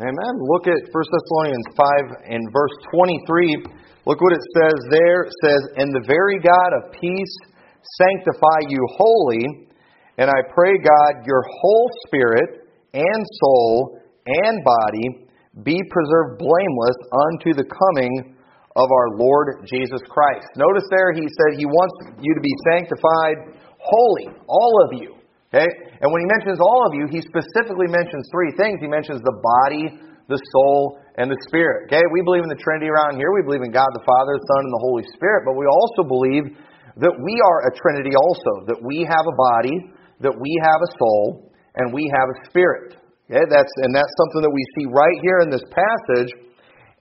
Amen. Look at 1 Thessalonians 5 and verse 23. Look what it says there. It says, And the very God of peace sanctify you wholly. And I pray, God, your whole spirit and soul and body be preserved blameless unto the coming of our Lord Jesus Christ. Notice there he said he wants you to be sanctified holy, all of you. Okay? And when he mentions all of you, he specifically mentions three things. He mentions the body, the soul, and the spirit. Okay? We believe in the Trinity around here. We believe in God the Father, the Son, and the Holy Spirit. But we also believe that we are a Trinity also. That we have a body, that we have a soul, and we have a spirit. Okay? That's, and that's something that we see right here in this passage.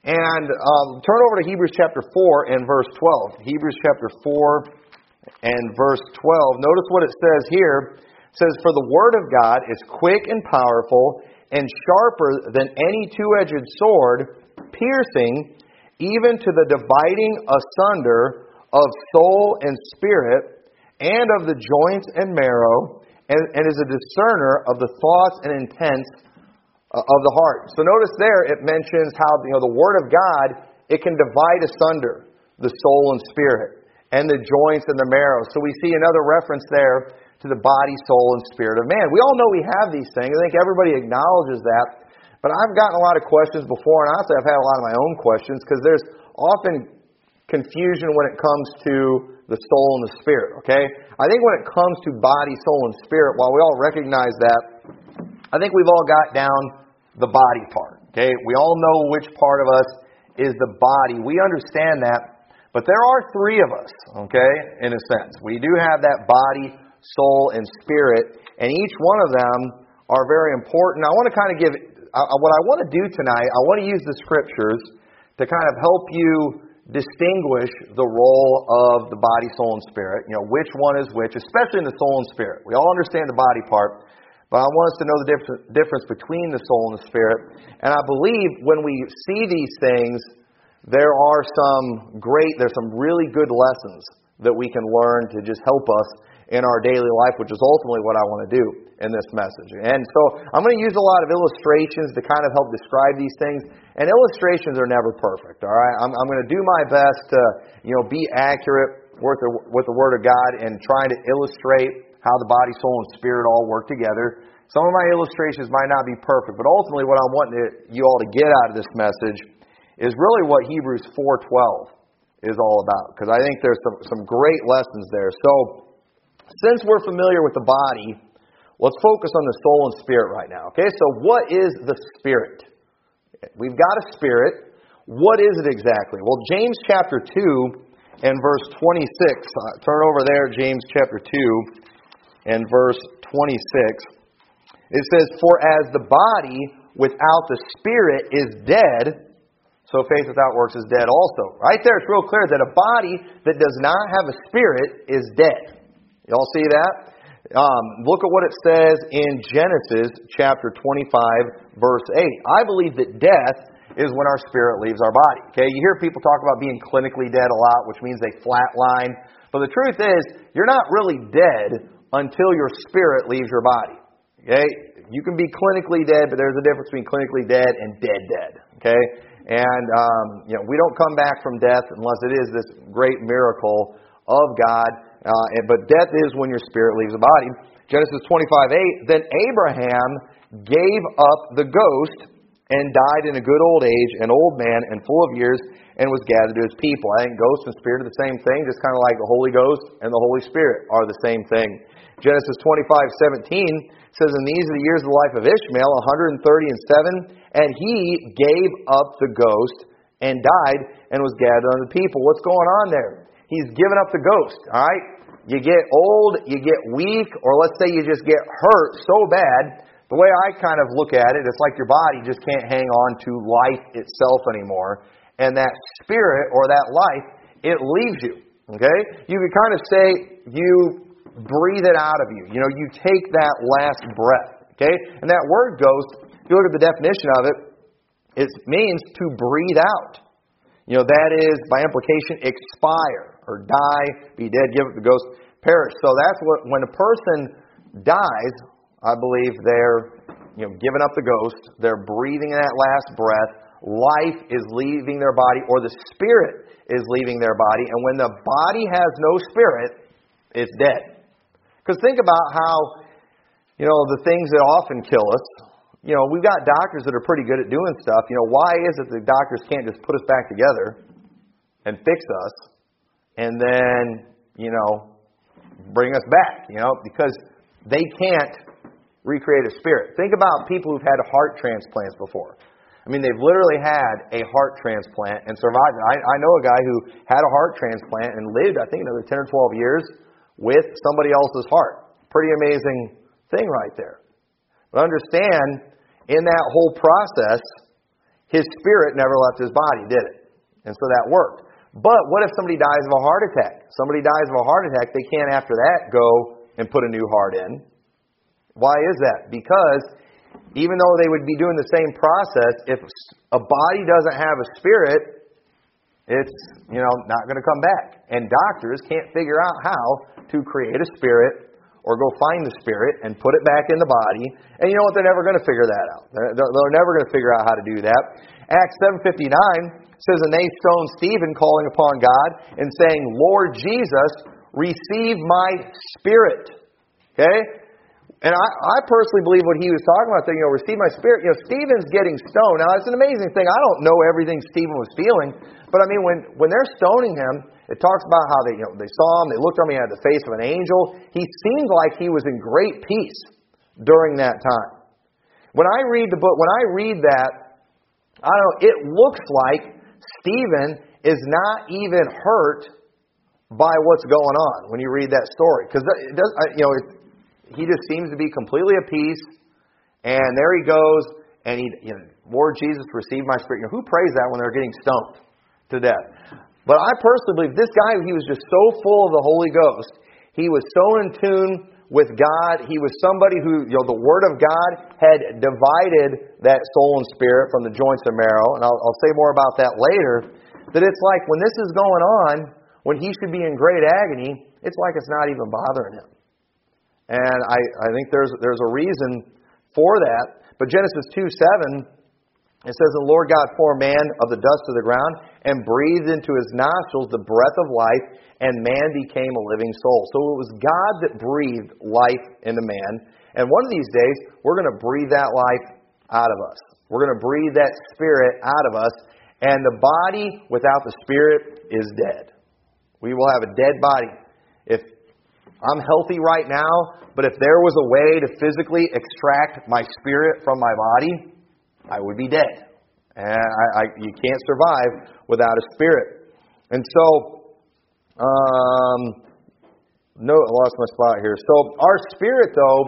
And um, turn over to Hebrews chapter 4 and verse 12. Hebrews chapter 4 and verse 12. Notice what it says here says, For the word of God is quick and powerful and sharper than any two edged sword, piercing even to the dividing asunder of soul and spirit, and of the joints and marrow, and, and is a discerner of the thoughts and intents uh, of the heart. So notice there it mentions how you know the word of God it can divide asunder the soul and spirit and the joints and the marrow. So we see another reference there to the body, soul, and spirit of man. We all know we have these things. I think everybody acknowledges that. But I've gotten a lot of questions before, and honestly, I've had a lot of my own questions because there's often confusion when it comes to the soul and the spirit, okay? I think when it comes to body, soul, and spirit, while we all recognize that, I think we've all got down the body part, okay? We all know which part of us is the body. We understand that. But there are three of us, okay, in a sense. We do have that body, soul, and spirit, and each one of them are very important. I want to kind of give, what I want to do tonight, I want to use the scriptures to kind of help you distinguish the role of the body, soul, and spirit. You know, which one is which, especially in the soul and spirit. We all understand the body part, but I want us to know the difference between the soul and the spirit. And I believe when we see these things, there are some great, there's some really good lessons that we can learn to just help us in our daily life, which is ultimately what I want to do in this message. And so I'm going to use a lot of illustrations to kind of help describe these things. And illustrations are never perfect, all right? I'm, I'm going to do my best to, you know, be accurate with the, with the Word of God and trying to illustrate how the body, soul, and spirit all work together. Some of my illustrations might not be perfect, but ultimately what I want to, you all to get out of this message is really what Hebrews 4:12 is all about because I think there's some, some great lessons there. So since we're familiar with the body, let's focus on the soul and spirit right now. Okay, so what is the spirit? We've got a spirit. What is it exactly? Well, James chapter 2 and verse 26. Uh, turn over there, James chapter 2 and verse 26. It says, For as the body without the spirit is dead, so faith without works is dead also. Right there, it's real clear that a body that does not have a spirit is dead. Y'all see that? Um, look at what it says in Genesis chapter 25, verse 8. I believe that death is when our spirit leaves our body. Okay, you hear people talk about being clinically dead a lot, which means they flatline. But the truth is, you're not really dead until your spirit leaves your body. Okay, you can be clinically dead, but there's a difference between clinically dead and dead dead. Okay, and um, you know we don't come back from death unless it is this great miracle of God uh, but death is when your spirit leaves the body. Genesis 25 8. Then Abraham gave up the ghost and died in a good old age, an old man and full of years, and was gathered to his people. I think ghost and spirit are the same thing, just kind of like the Holy Ghost and the Holy Spirit are the same thing. Genesis 25 17 says, And these are the years of the life of Ishmael, 130 and 7, and he gave up the ghost and died and was gathered unto the people. What's going on there? He's given up the ghost, all right? You get old, you get weak, or let's say you just get hurt so bad. The way I kind of look at it, it's like your body just can't hang on to life itself anymore. And that spirit or that life, it leaves you. Okay? You could kind of say you breathe it out of you. You know, you take that last breath. Okay? And that word ghost, if you look at the definition of it, it means to breathe out. You know, that is, by implication, expire or die, be dead, give up the ghost, perish. So that's what, when a person dies, I believe they're you know, giving up the ghost. They're breathing that last breath. Life is leaving their body, or the spirit is leaving their body. And when the body has no spirit, it's dead. Because think about how, you know, the things that often kill us. You know, we've got doctors that are pretty good at doing stuff. You know, why is it the doctors can't just put us back together and fix us and then, you know, bring us back? You know, because they can't recreate a spirit. Think about people who've had heart transplants before. I mean, they've literally had a heart transplant and survived. I, I know a guy who had a heart transplant and lived, I think, another 10 or 12 years with somebody else's heart. Pretty amazing thing right there. But understand, in that whole process, his spirit never left his body, did it? And so that worked. But what if somebody dies of a heart attack? Somebody dies of a heart attack, they can't after that go and put a new heart in. Why is that? Because even though they would be doing the same process, if a body doesn't have a spirit, it's you know not going to come back. And doctors can't figure out how to create a spirit or go find the spirit and put it back in the body. And you know what? They're never going to figure that out. They're, they're never going to figure out how to do that. Acts 7:59 says, "And they stoned Stephen, calling upon God and saying, Lord Jesus, receive my spirit." Okay. And I, I personally believe what he was talking about, that, you know, receive my spirit. You know, Stephen's getting stoned. Now, it's an amazing thing. I don't know everything Stephen was feeling, but I mean, when, when they're stoning him, it talks about how they, you know, they saw him, they looked on him, he had the face of an angel. He seemed like he was in great peace during that time. When I read the book, when I read that, I don't know, it looks like Stephen is not even hurt by what's going on when you read that story. Because, you know, it, he just seems to be completely at peace. And there he goes, and he, you know, Lord Jesus, receive my spirit. You know, who prays that when they're getting stoned to death? But I personally believe this guy, he was just so full of the Holy Ghost. He was so in tune with God. He was somebody who, you know, the Word of God had divided that soul and spirit from the joints and marrow. And I'll, I'll say more about that later. That it's like when this is going on, when he should be in great agony, it's like it's not even bothering him. And I, I think there's, there's a reason for that. But Genesis 2 7, it says, The Lord God formed man of the dust of the ground and breathed into his nostrils the breath of life, and man became a living soul. So it was God that breathed life into man. And one of these days, we're going to breathe that life out of us. We're going to breathe that spirit out of us. And the body without the spirit is dead. We will have a dead body. If I'm healthy right now, but if there was a way to physically extract my spirit from my body, I would be dead. And I, I, you can't survive without a spirit. And so, um, no, I lost my spot here. So our spirit, though,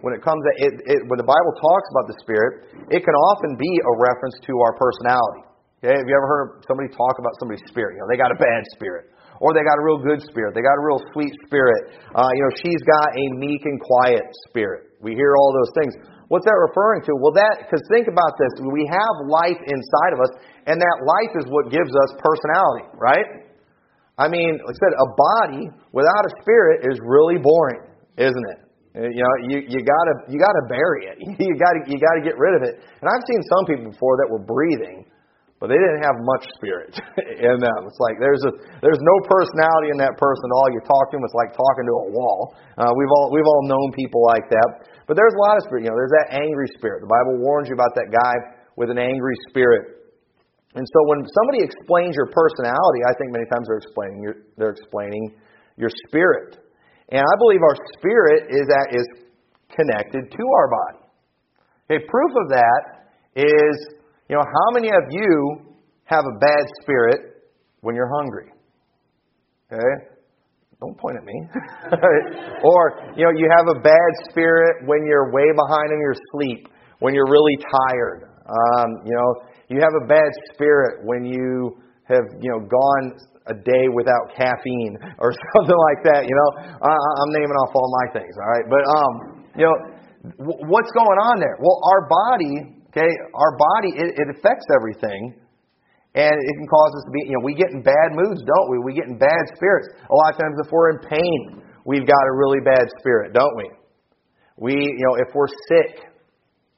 when it comes to it, it, when the Bible talks about the spirit, it can often be a reference to our personality. Okay, have you ever heard somebody talk about somebody's spirit? You know, they got a bad spirit or they got a real good spirit. They got a real sweet spirit. Uh, you know, she's got a meek and quiet spirit. We hear all those things. What's that referring to? Well, that, because think about this. We have life inside of us, and that life is what gives us personality, right? I mean, like I said, a body without a spirit is really boring, isn't it? You know, you, you gotta you gotta bury it. You gotta you gotta get rid of it. And I've seen some people before that were breathing, but they didn't have much spirit in them. It's like there's a there's no personality in that person at all. You talk to them, it's like talking to a wall. Uh, we've all we've all known people like that. But there's a lot of spirit. You know, there's that angry spirit. The Bible warns you about that guy with an angry spirit. And so when somebody explains your personality, I think many times they're explaining your they're explaining your spirit. And I believe our spirit is that is connected to our body. Okay, proof of that is you know, how many of you have a bad spirit when you're hungry? Okay? Don't point at me. or, you know, you have a bad spirit when you're way behind in your sleep, when you're really tired. Um, you know, you have a bad spirit when you have, you know, gone a day without caffeine or something like that. You know, I, I'm naming off all my things, all right? But, um, you know, what's going on there? Well, our body Okay, our body, it, it affects everything. And it can cause us to be, you know, we get in bad moods, don't we? We get in bad spirits. A lot of times if we're in pain, we've got a really bad spirit, don't we? We, you know, if we're sick,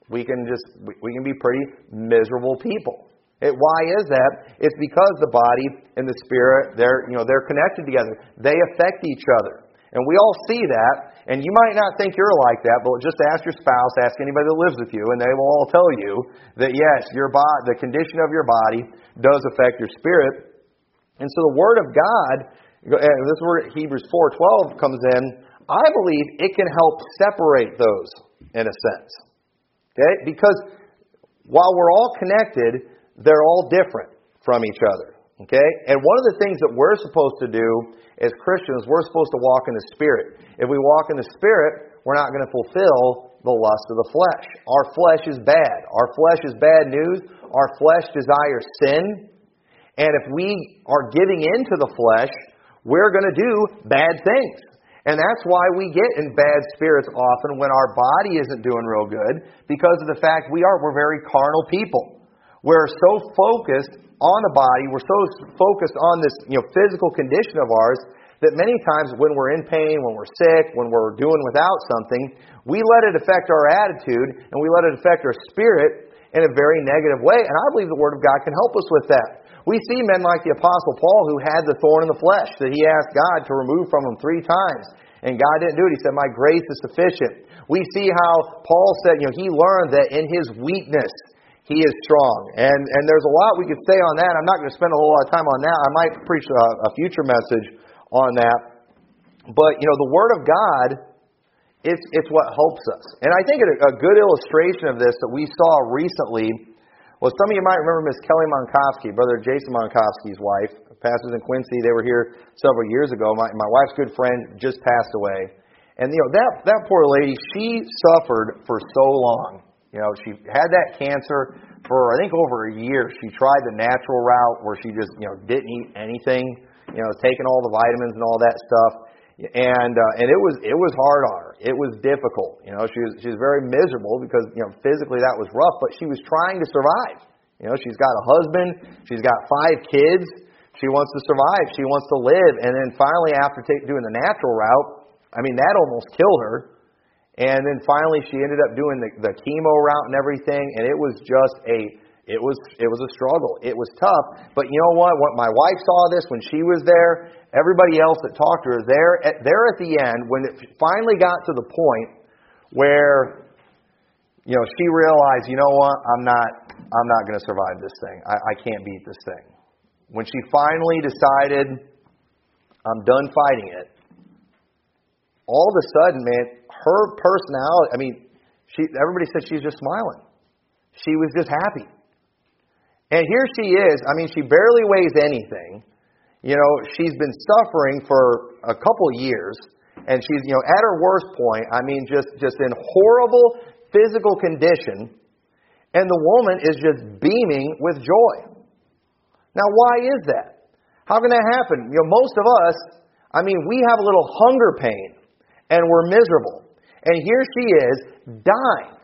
we can just we can be pretty miserable people. It, why is that? It's because the body and the spirit they're you know they're connected together. They affect each other. And we all see that, and you might not think you're like that, but just ask your spouse, ask anybody that lives with you, and they will all tell you that yes, your body, the condition of your body does affect your spirit. And so the Word of God, and eh, this word Hebrews 4:12 comes in. I believe it can help separate those in a sense. Okay? Because while we're all connected, they're all different from each other. Okay? And one of the things that we're supposed to do as Christians, we're supposed to walk in the Spirit. If we walk in the Spirit, we're not going to fulfill the lust of the flesh. Our flesh is bad. Our flesh is bad news. Our flesh desires sin. And if we are giving into the flesh, we're going to do bad things. And that's why we get in bad spirits often when our body isn't doing real good, because of the fact we are, we're very carnal people. We're so focused on the body, we're so focused on this you know, physical condition of ours that many times when we're in pain, when we're sick, when we're doing without something, we let it affect our attitude and we let it affect our spirit in a very negative way. And I believe the Word of God can help us with that. We see men like the Apostle Paul who had the thorn in the flesh that he asked God to remove from him three times. And God didn't do it. He said, My grace is sufficient. We see how Paul said, you know, he learned that in his weakness, he is strong. And, and there's a lot we could say on that. I'm not going to spend a whole lot of time on that. I might preach a, a future message on that. But, you know, the Word of God, it's, it's what helps us. And I think a, a good illustration of this that we saw recently was some of you might remember Miss Kelly Monkowski, Brother Jason Monkowski's wife, pastors in Quincy. They were here several years ago. My, my wife's good friend just passed away. And, you know, that, that poor lady, she suffered for so long. You know, she had that cancer for I think over a year. She tried the natural route where she just you know didn't eat anything, you know, taking all the vitamins and all that stuff, and uh, and it was it was hard on her. It was difficult. You know, she was she was very miserable because you know physically that was rough, but she was trying to survive. You know, she's got a husband, she's got five kids. She wants to survive. She wants to live. And then finally, after take, doing the natural route, I mean, that almost killed her. And then finally, she ended up doing the, the chemo route and everything, and it was just a it was it was a struggle. It was tough. But you know what? What my wife saw this when she was there. Everybody else that talked to her there at, there at the end when it finally got to the point where you know she realized, you know what? I'm not I'm not going to survive this thing. I, I can't beat this thing. When she finally decided, I'm done fighting it. All of a sudden, man, her personality, I mean, she, everybody said she's just smiling. She was just happy. And here she is. I mean, she barely weighs anything. You know, she's been suffering for a couple years, and she's, you know, at her worst point. I mean, just, just in horrible physical condition, and the woman is just beaming with joy. Now, why is that? How can that happen? You know, most of us, I mean, we have a little hunger pain, and we're miserable. And here she is dying.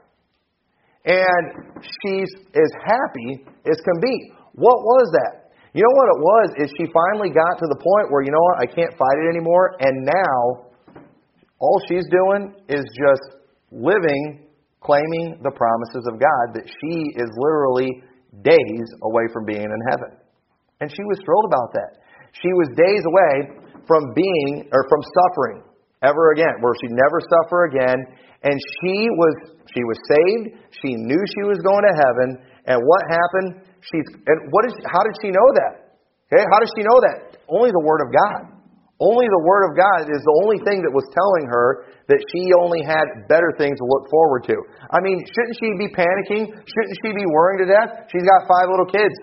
And she's as happy as can be. What was that? You know what it was is she finally got to the point where, you know what, I can't fight it anymore. And now all she's doing is just living, claiming the promises of God that she is literally days away from being in heaven. And she was thrilled about that. She was days away from being or from suffering ever again, where she'd never suffer again. And she was she was saved. She knew she was going to heaven. And what happened? She's and what is how did she know that? Okay, how does she know that? Only the Word of God. Only the Word of God is the only thing that was telling her that she only had better things to look forward to. I mean, shouldn't she be panicking? Shouldn't she be worrying to death? She's got five little kids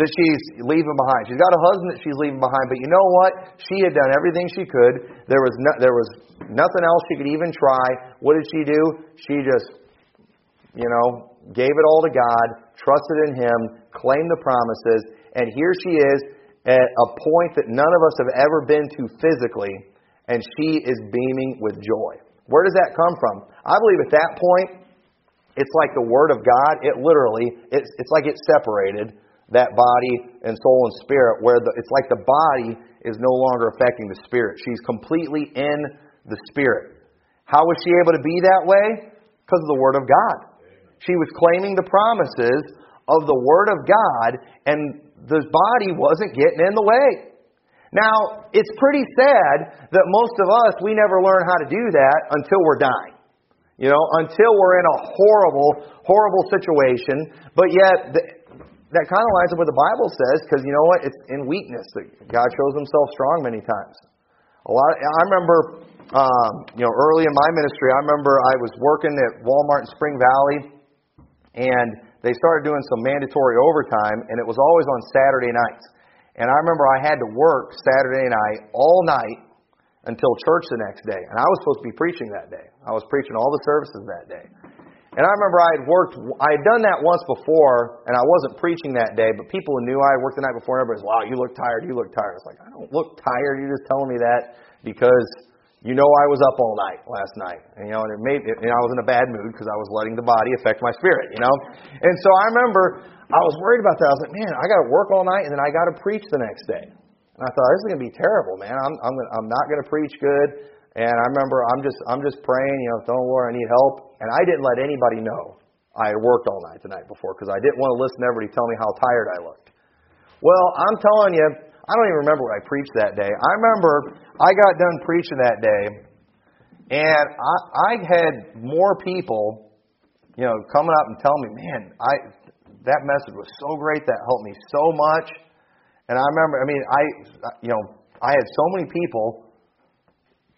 that she's leaving behind. She's got a husband that she's leaving behind. But you know what? She had done everything she could. There was no, there was nothing else she could even try. What did she do? She just, you know, gave it all to God, trusted in Him, claimed the promises, and here she is at a point that none of us have ever been to physically, and she is beaming with joy. Where does that come from? I believe at that point, it's like the Word of God. It literally, it's, it's like it's separated that body and soul and spirit, where the, it's like the body is no longer affecting the spirit. She's completely in the spirit. How was she able to be that way? Because of the Word of God. She was claiming the promises of the Word of God, and the body wasn't getting in the way. Now, it's pretty sad that most of us, we never learn how to do that until we're dying. You know, until we're in a horrible, horrible situation. But yet, that kind of lines up with the Bible says, because you know what? It's in weakness that God shows Himself strong many times. A lot. Of, I remember, um, you know, early in my ministry, I remember I was working at Walmart in Spring Valley, and they started doing some mandatory overtime, and it was always on Saturday nights. And I remember I had to work Saturday night all night until church the next day, and I was supposed to be preaching that day. I was preaching all the services that day. And I remember I had worked, I had done that once before, and I wasn't preaching that day, but people knew I had worked the night before, and everybody's, wow, you look tired, you look tired. It's like, I don't look tired, you're just telling me that because you know I was up all night last night. And, you know, and it made, and I was in a bad mood because I was letting the body affect my spirit, you know? And so I remember I was worried about that. I was like, man, I got to work all night, and then I got to preach the next day. And I thought, this is going to be terrible, man. I'm, I'm, gonna, I'm not going to preach good. And I remember I'm just I'm just praying, you know, the Lord I need help. And I didn't let anybody know I had worked all night the night before because I didn't want to listen to everybody tell me how tired I looked. Well, I'm telling you, I don't even remember what I preached that day. I remember I got done preaching that day, and I, I had more people, you know, coming up and telling me, man, I that message was so great, that helped me so much. And I remember, I mean, I, you know, I had so many people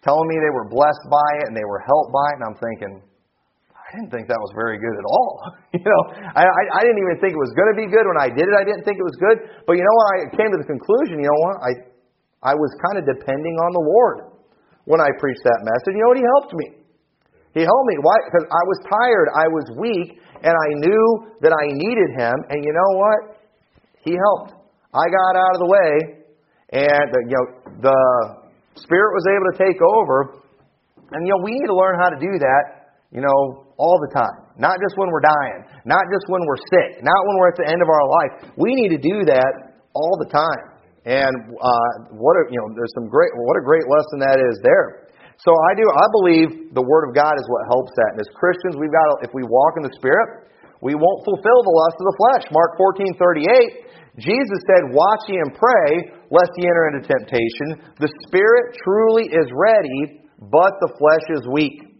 telling me they were blessed by it and they were helped by it, and I'm thinking, I didn't think that was very good at all. you know, I, I, I didn't even think it was going to be good when I did it. I didn't think it was good. But you know what? I came to the conclusion. You know what? I I was kind of depending on the Lord when I preached that message. You know what? He helped me. He helped me. Why? Because I was tired. I was weak, and I knew that I needed Him. And you know what? He helped. I got out of the way, and the, you know the Spirit was able to take over. And, you know, we need to learn how to do that, you know, all the time. Not just when we're dying, not just when we're sick, not when we're at the end of our life. We need to do that all the time. And uh, what a, you know, there's some great, what a great lesson that is there. So I do, I believe the Word of God is what helps that. And as Christians, we've got to, if we walk in the Spirit, we won't fulfill the lust of the flesh. Mark 14, 38, Jesus said, Watch ye and pray, lest ye enter into temptation. The spirit truly is ready, but the flesh is weak.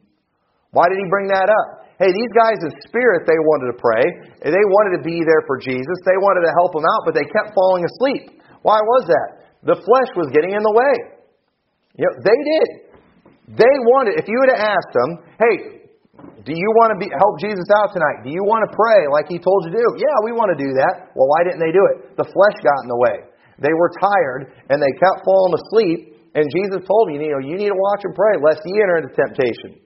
Why did he bring that up? Hey, these guys in spirit, they wanted to pray. They wanted to be there for Jesus. They wanted to help him out, but they kept falling asleep. Why was that? The flesh was getting in the way. You know, they did. They wanted, if you would have asked them, hey, do you want to be, help Jesus out tonight? Do you want to pray like he told you to do? Yeah, we want to do that. Well, why didn't they do it? The flesh got in the way. They were tired and they kept falling asleep. And Jesus told me, you know, you need to watch and pray lest ye enter into temptation.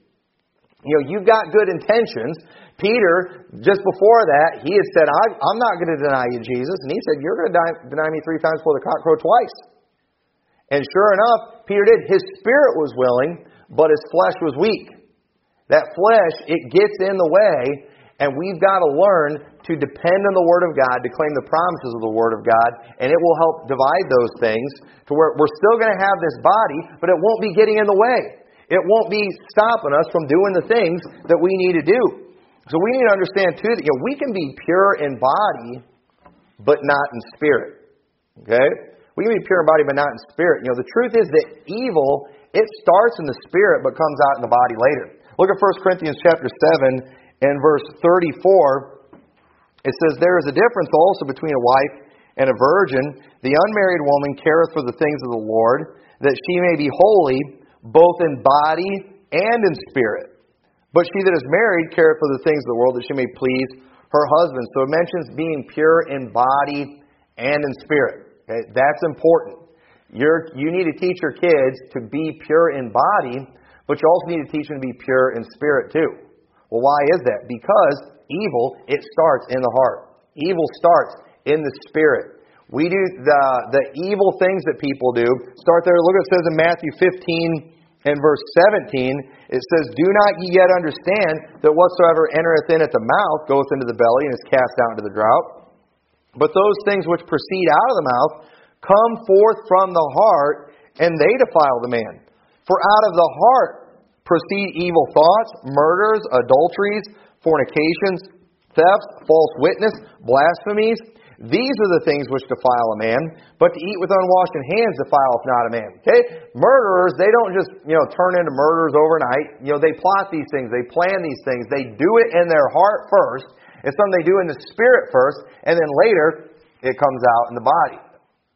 You know, you've got good intentions. Peter, just before that, he had said, I'm not going to deny you, Jesus. And he said, You're going to deny me three times before the cock crow twice. And sure enough, Peter did. His spirit was willing, but his flesh was weak. That flesh, it gets in the way, and we've got to learn to depend on the Word of God, to claim the promises of the Word of God, and it will help divide those things to where we're still going to have this body, but it won't be getting in the way. It won't be stopping us from doing the things that we need to do. So we need to understand, too, that you know, we can be pure in body, but not in spirit. Okay? We can be pure in body, but not in spirit. You know, the truth is that evil, it starts in the spirit, but comes out in the body later. Look at 1 Corinthians chapter 7 and verse 34. It says, There is a difference also between a wife and a virgin. The unmarried woman careth for the things of the Lord, that she may be holy, both in body and in spirit. But she that is married careth for the things of the world, that she may please her husband. So it mentions being pure in body and in spirit. Okay? That's important. You're, you need to teach your kids to be pure in body but you also need to teach them to be pure in spirit too. Well, why is that? Because evil, it starts in the heart. Evil starts in the spirit. We do the, the evil things that people do. Start there. Look what it says in Matthew 15 and verse 17. It says, Do not ye yet understand that whatsoever entereth in at the mouth goeth into the belly and is cast out into the drought? But those things which proceed out of the mouth come forth from the heart, and they defile the man. For out of the heart proceed evil thoughts, murders, adulteries, fornications, thefts, false witness, blasphemies. These are the things which defile a man, but to eat with unwashed hands defileth not a man. Okay? Murderers, they don't just, you know, turn into murderers overnight. You know, they plot these things, they plan these things, they do it in their heart first. It's something they do in the spirit first, and then later it comes out in the body.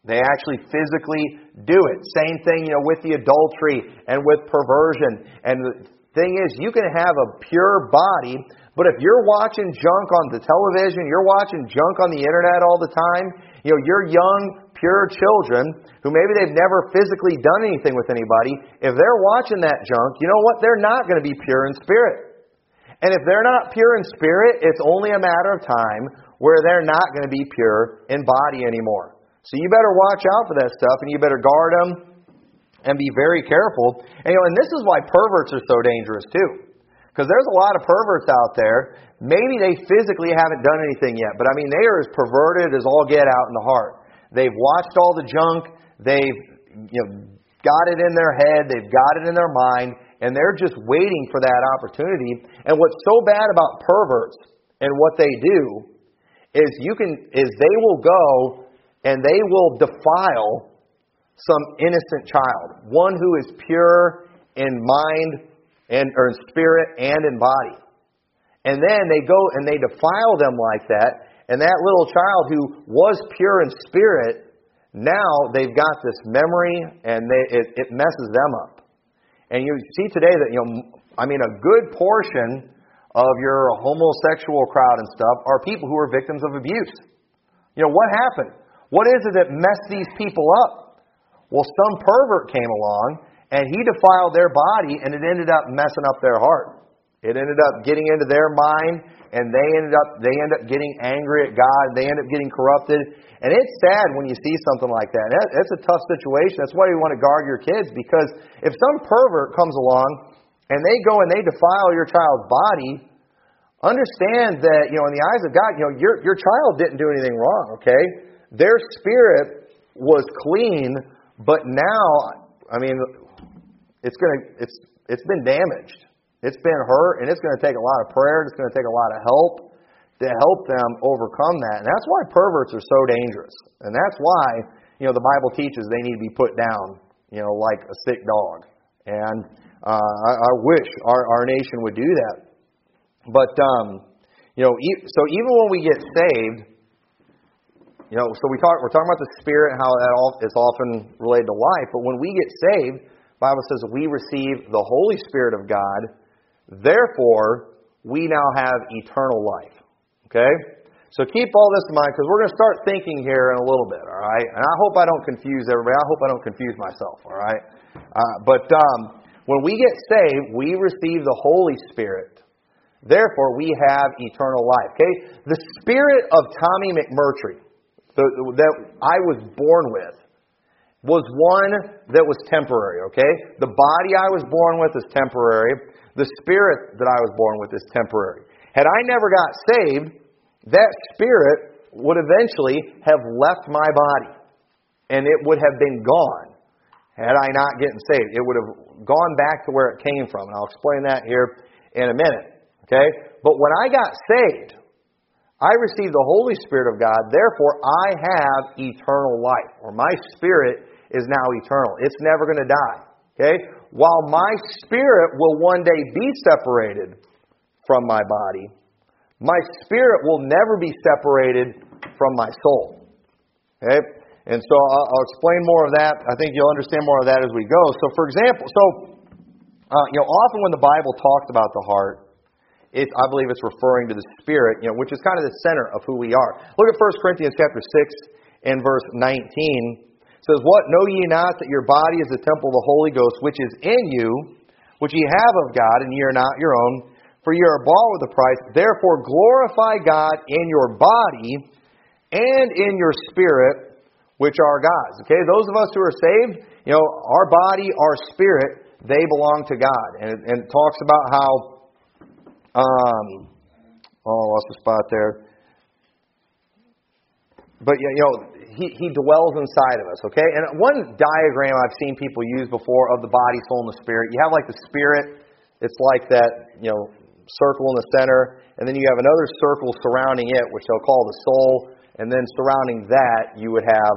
They actually physically do it. Same thing, you know, with the adultery and with perversion. And the thing is, you can have a pure body but if you're watching junk on the television, you're watching junk on the internet all the time, you know, you're young, pure children who maybe they've never physically done anything with anybody, if they're watching that junk, you know what? They're not going to be pure in spirit. And if they're not pure in spirit, it's only a matter of time where they're not going to be pure in body anymore. So you better watch out for that stuff and you better guard them and be very careful. And, you know, and this is why perverts are so dangerous too. Because there's a lot of perverts out there. Maybe they physically haven't done anything yet, but I mean, they are as perverted as all get out in the heart. They've watched all the junk. They've you know, got it in their head. They've got it in their mind, and they're just waiting for that opportunity. And what's so bad about perverts and what they do is you can is they will go and they will defile some innocent child, one who is pure in mind and or in spirit and in body. And then they go and they defile them like that, and that little child who was pure in spirit, now they've got this memory and they, it, it messes them up. And you see today that, you know, I mean, a good portion of your homosexual crowd and stuff are people who are victims of abuse. You know, what happened? What is it that messed these people up? Well, some pervert came along and he defiled their body, and it ended up messing up their heart. It ended up getting into their mind, and they ended up they end up getting angry at God. They end up getting corrupted, and it's sad when you see something like that. It's a tough situation. That's why you want to guard your kids because if some pervert comes along and they go and they defile your child's body, understand that you know in the eyes of God, you know your your child didn't do anything wrong. Okay, their spirit was clean, but now I mean it's going to it's it's been damaged. It's been hurt, and it's going to take a lot of prayer. It's going to take a lot of help to help them overcome that. And that's why perverts are so dangerous. And that's why you know the Bible teaches they need to be put down, you know, like a sick dog. And uh, I, I wish our our nation would do that. But um, you know, so even when we get saved, you know, so we talk we're talking about the spirit, and how that all is often related to life. But when we get saved, Bible says we receive the Holy Spirit of God, therefore we now have eternal life. Okay? So keep all this in mind because we're going to start thinking here in a little bit, all right? And I hope I don't confuse everybody. I hope I don't confuse myself, all right? Uh, but um, when we get saved, we receive the Holy Spirit. Therefore, we have eternal life. Okay? The spirit of Tommy McMurtry the, that I was born with was one that was temporary, okay? The body I was born with is temporary. The spirit that I was born with is temporary. Had I never got saved, that spirit would eventually have left my body and it would have been gone had I not gotten saved. It would have gone back to where it came from. And I'll explain that here in a minute, okay? But when I got saved, I received the Holy Spirit of God, therefore I have eternal life, or my spirit is now eternal. It's never going to die. Okay? While my spirit will one day be separated from my body, my spirit will never be separated from my soul. Okay? And so I'll, I'll explain more of that. I think you'll understand more of that as we go. So, for example, so uh, you know, often when the Bible talks about the heart, it, I believe it's referring to the spirit, you know, which is kind of the center of who we are. Look at 1 Corinthians chapter 6 and verse 19 says, What? Know ye not that your body is the temple of the Holy Ghost, which is in you, which ye have of God, and ye are not your own? For ye are bought with a price. Therefore glorify God in your body and in your spirit, which are God's. Okay, those of us who are saved, you know, our body, our spirit, they belong to God. And it, and it talks about how, um, oh, I lost the spot there. But you know, he, he dwells inside of us, okay? And one diagram I've seen people use before of the body, soul, and the spirit, you have like the spirit, it's like that, you know, circle in the center, and then you have another circle surrounding it, which they'll call the soul, and then surrounding that you would have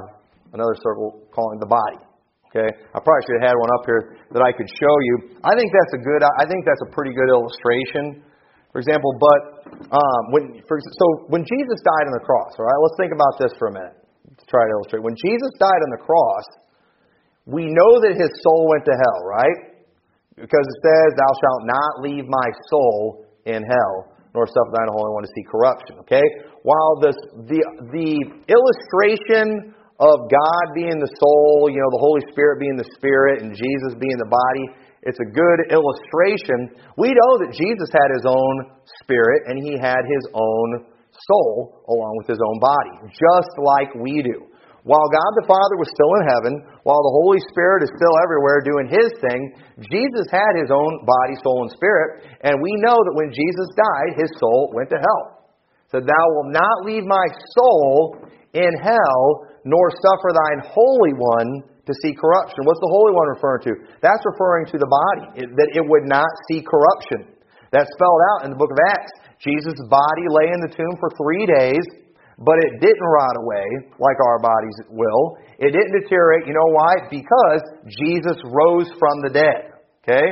another circle calling the body. Okay, I probably should have had one up here that I could show you. I think that's a good. I think that's a pretty good illustration. For example, but um, when for, so when Jesus died on the cross, all right, let's think about this for a minute try to illustrate. When Jesus died on the cross, we know that his soul went to hell, right? Because it says, "Thou shalt not leave my soul in hell, nor suffer thine Holy One to see corruption." Okay. While this the the illustration of God being the soul, you know, the Holy Spirit being the spirit, and Jesus being the body. It's a good illustration. We know that Jesus had his own spirit and he had his own soul along with his own body, just like we do. While God the Father was still in heaven, while the Holy Spirit is still everywhere doing His thing, Jesus had His own body, soul, and spirit. And we know that when Jesus died, His soul went to hell. So, Thou will not leave my soul in hell, nor suffer thine Holy One to see corruption. What's the Holy One referring to? That's referring to the body, that it would not see corruption. That's spelled out in the book of Acts. Jesus' body lay in the tomb for three days, but it didn't rot away like our bodies will. It didn't deteriorate. You know why? Because Jesus rose from the dead. Okay?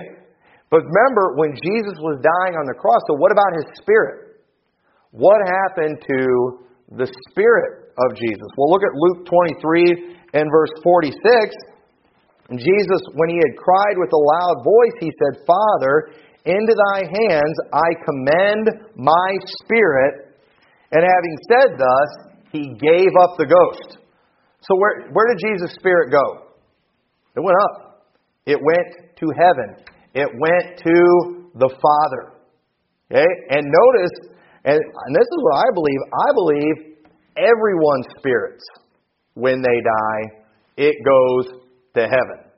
But remember, when Jesus was dying on the cross, so what about his spirit? What happened to the spirit of Jesus. Well, look at Luke 23 and verse 46. And Jesus, when he had cried with a loud voice, he said, Father, into thy hands I commend my spirit. And having said thus, he gave up the ghost. So where, where did Jesus' spirit go? It went up. It went to heaven. It went to the Father. Okay? And notice, and, and this is what I believe, I believe everyone's spirits, when they die, it goes to heaven.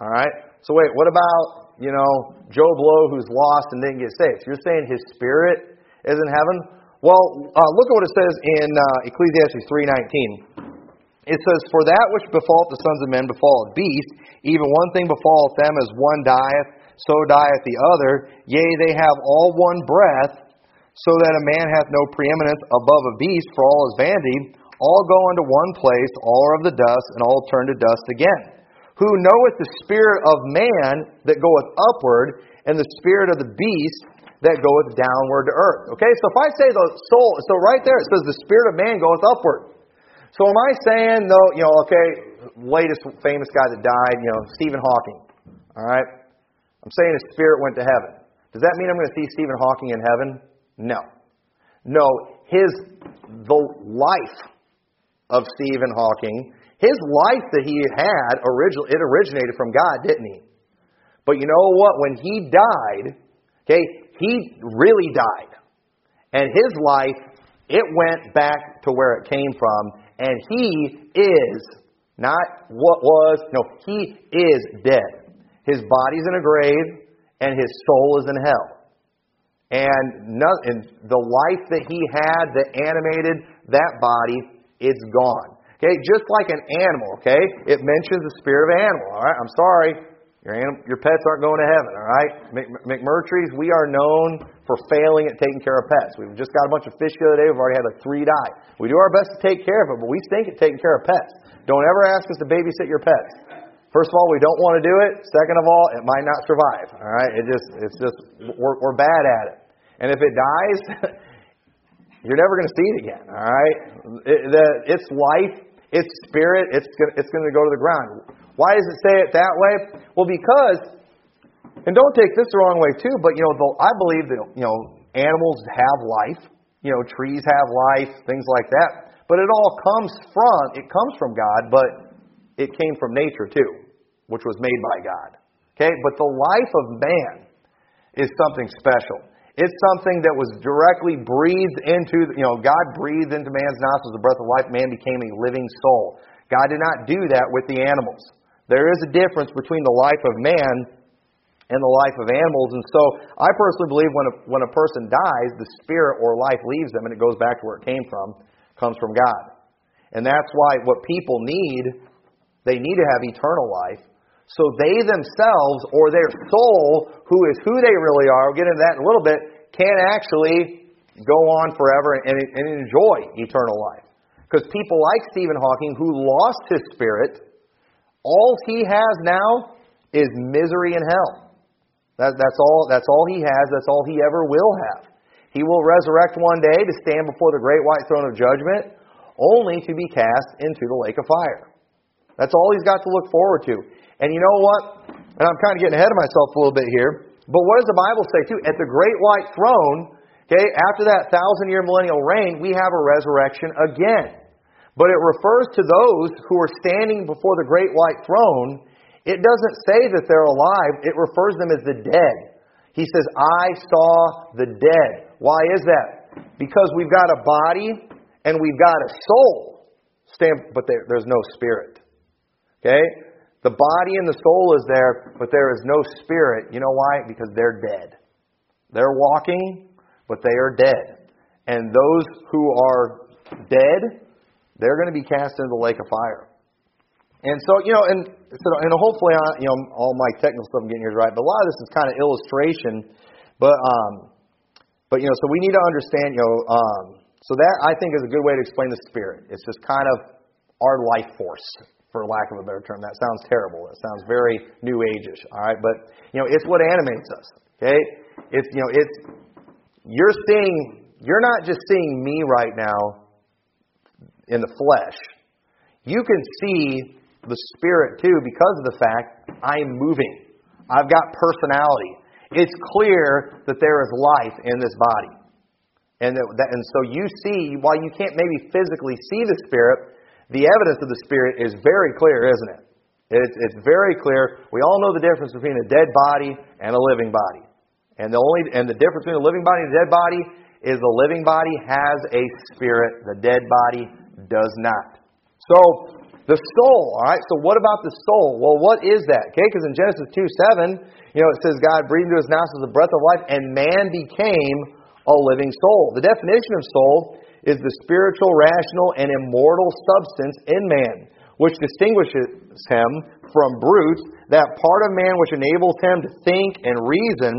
All right? So, wait, what about, you know, Joe Blow who's lost and didn't get saved? So you're saying his spirit is in heaven? Well, uh, look at what it says in uh, Ecclesiastes 3.19. It says, For that which befalleth the sons of men befalleth beasts, even one thing befalleth them as one dieth, so dieth the other. Yea, they have all one breath, so that a man hath no preeminence above a beast for all is vanity. All go unto one place, all are of the dust, and all turn to dust again. Who knoweth the spirit of man that goeth upward, and the spirit of the beast that goeth downward to earth. Okay, so if I say the soul, so right there it says the spirit of man goeth upward. So am I saying though, you know, okay, latest famous guy that died, you know, Stephen Hawking. All right, I'm saying his spirit went to heaven. Does that mean I'm going to see Stephen Hawking in heaven? No. No, his the life of Stephen Hawking, his life that he had originally it originated from God, didn't he? But you know what? When he died, okay, he really died. And his life, it went back to where it came from, and he is not what was, no, he is dead. His body's in a grave, and his soul is in hell. And, and the life that he had that animated that body, it's gone. Okay, just like an animal, okay? It mentions the spirit of an animal, all right? I'm sorry, your, anim- your pets aren't going to heaven, all right? McMurtry's, we are known for failing at taking care of pets. We've just got a bunch of fish the other day. We've already had like three die. We do our best to take care of it, but we stink at taking care of pets. Don't ever ask us to babysit your pets. First of all, we don't want to do it. Second of all, it might not survive. All right, it just it's just we're, we're bad at it. And if it dies, you're never going to see it again. All right, it, the, its life, its spirit, it's gonna, it's to go to the ground. Why does it say it that way? Well, because, and don't take this the wrong way too, but you know, the, I believe that you know animals have life. You know, trees have life, things like that. But it all comes from it comes from God, but it came from nature too which was made by God. Okay? But the life of man is something special. It's something that was directly breathed into, you know, God breathed into man's nostrils the breath of life. Man became a living soul. God did not do that with the animals. There is a difference between the life of man and the life of animals. And so I personally believe when a, when a person dies, the spirit or life leaves them and it goes back to where it came from, comes from God. And that's why what people need, they need to have eternal life. So they themselves, or their soul, who is who they really are, we'll get into that in a little bit, can actually go on forever and, and enjoy eternal life. Because people like Stephen Hawking, who lost his spirit, all he has now is misery in hell. That, that's, all, that's all he has. That's all he ever will have. He will resurrect one day to stand before the great white throne of judgment, only to be cast into the lake of fire. That's all he's got to look forward to. And you know what? And I'm kind of getting ahead of myself a little bit here. But what does the Bible say too? At the great white throne, okay, after that thousand year millennial reign, we have a resurrection again. But it refers to those who are standing before the great white throne. It doesn't say that they're alive, it refers them as the dead. He says, I saw the dead. Why is that? Because we've got a body and we've got a soul, but there's no spirit. Okay? The body and the soul is there, but there is no spirit. You know why? Because they're dead. They're walking, but they are dead. And those who are dead, they're going to be cast into the lake of fire. And so, you know, and so, and hopefully, I, you know, all my technical stuff I'm getting here is right, but a lot of this is kind of illustration. But um, but you know, so we need to understand, you know, um, so that I think is a good way to explain the spirit. It's just kind of our life force, for lack of a better term. That sounds terrible. That sounds very new ageish. All right, but you know, it's what animates us. Okay, it's you know, it's you're seeing, you're not just seeing me right now in the flesh. You can see the spirit too because of the fact I'm moving. I've got personality it's clear that there is life in this body. And, that, that, and so you see, while you can't maybe physically see the Spirit, the evidence of the Spirit is very clear, isn't it? It's, it's very clear. We all know the difference between a dead body and a living body. And the only and the difference between a living body and a dead body is the living body has a spirit, the dead body does not. So the soul, all right. So what about the soul? Well, what is that? Okay, because in Genesis two seven, you know, it says God breathed into his nostrils the breath of life, and man became a living soul. The definition of soul is the spiritual, rational, and immortal substance in man, which distinguishes him from brutes, that part of man which enables him to think and reason,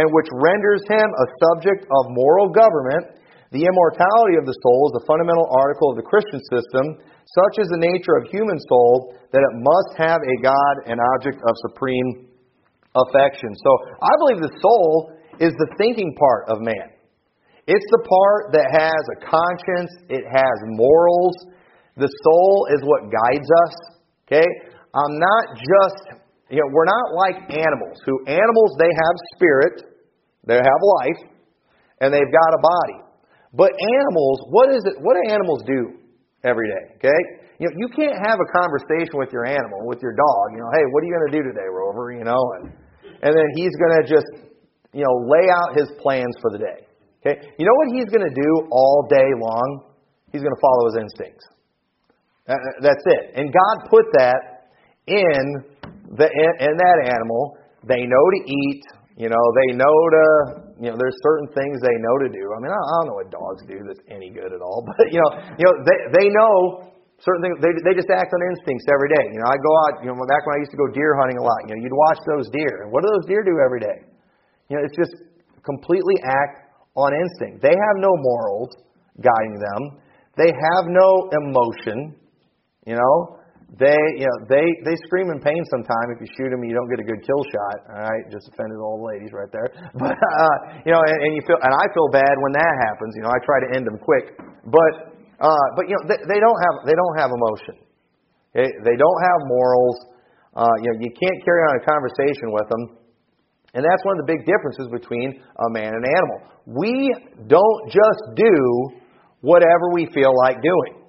and which renders him a subject of moral government. The immortality of the soul is a fundamental article of the Christian system. Such is the nature of human soul that it must have a God and object of supreme affection. So I believe the soul is the thinking part of man. It's the part that has a conscience, it has morals. The soul is what guides us. Okay? I'm not just, you know, we're not like animals who animals they have spirit, they have life, and they've got a body. But animals, what is it what do animals do every day? Okay? You know, you can't have a conversation with your animal, with your dog, you know, hey, what are you gonna do today, Rover? You know, and and then he's going to just, you know, lay out his plans for the day. Okay? You know what he's going to do all day long? He's going to follow his instincts. Uh, uh, that's it. And God put that in the in that animal. They know to eat. You know, they know to. You know, there's certain things they know to do. I mean, I don't know what dogs do that's any good at all, but you know, you know, they they know certain things they, they just act on instincts every day. You know, I go out, you know, back when I used to go deer hunting a lot, you know, you'd watch those deer. And what do those deer do every day? You know, it's just completely act on instinct. They have no morals guiding them. They have no emotion. You know, they you know they they scream in pain sometime if you shoot them and you don't get a good kill shot. All right, just offended all the ladies right there. But uh, you know, and, and you feel and I feel bad when that happens. You know, I try to end them quick. But uh, but you know, they, they don't have they don't have emotion. Okay? They don't have morals. Uh, you know, you can't carry on a conversation with them. And that's one of the big differences between a man and an animal. We don't just do whatever we feel like doing.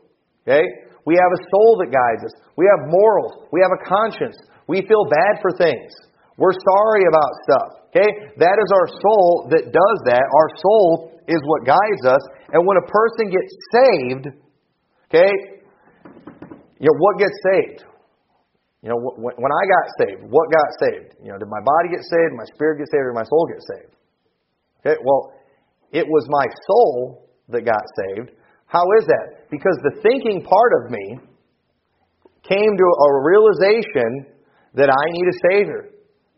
Okay? We have a soul that guides us. We have morals. We have a conscience. We feel bad for things. We're sorry about stuff. Okay? That is our soul that does that. Our soul is what guides us. And when a person gets saved, okay, you know, what gets saved? You know, when I got saved, what got saved? You know, did my body get saved, my spirit get saved, or my soul get saved? Okay, well, it was my soul that got saved. How is that? Because the thinking part of me came to a realization that I need a Savior,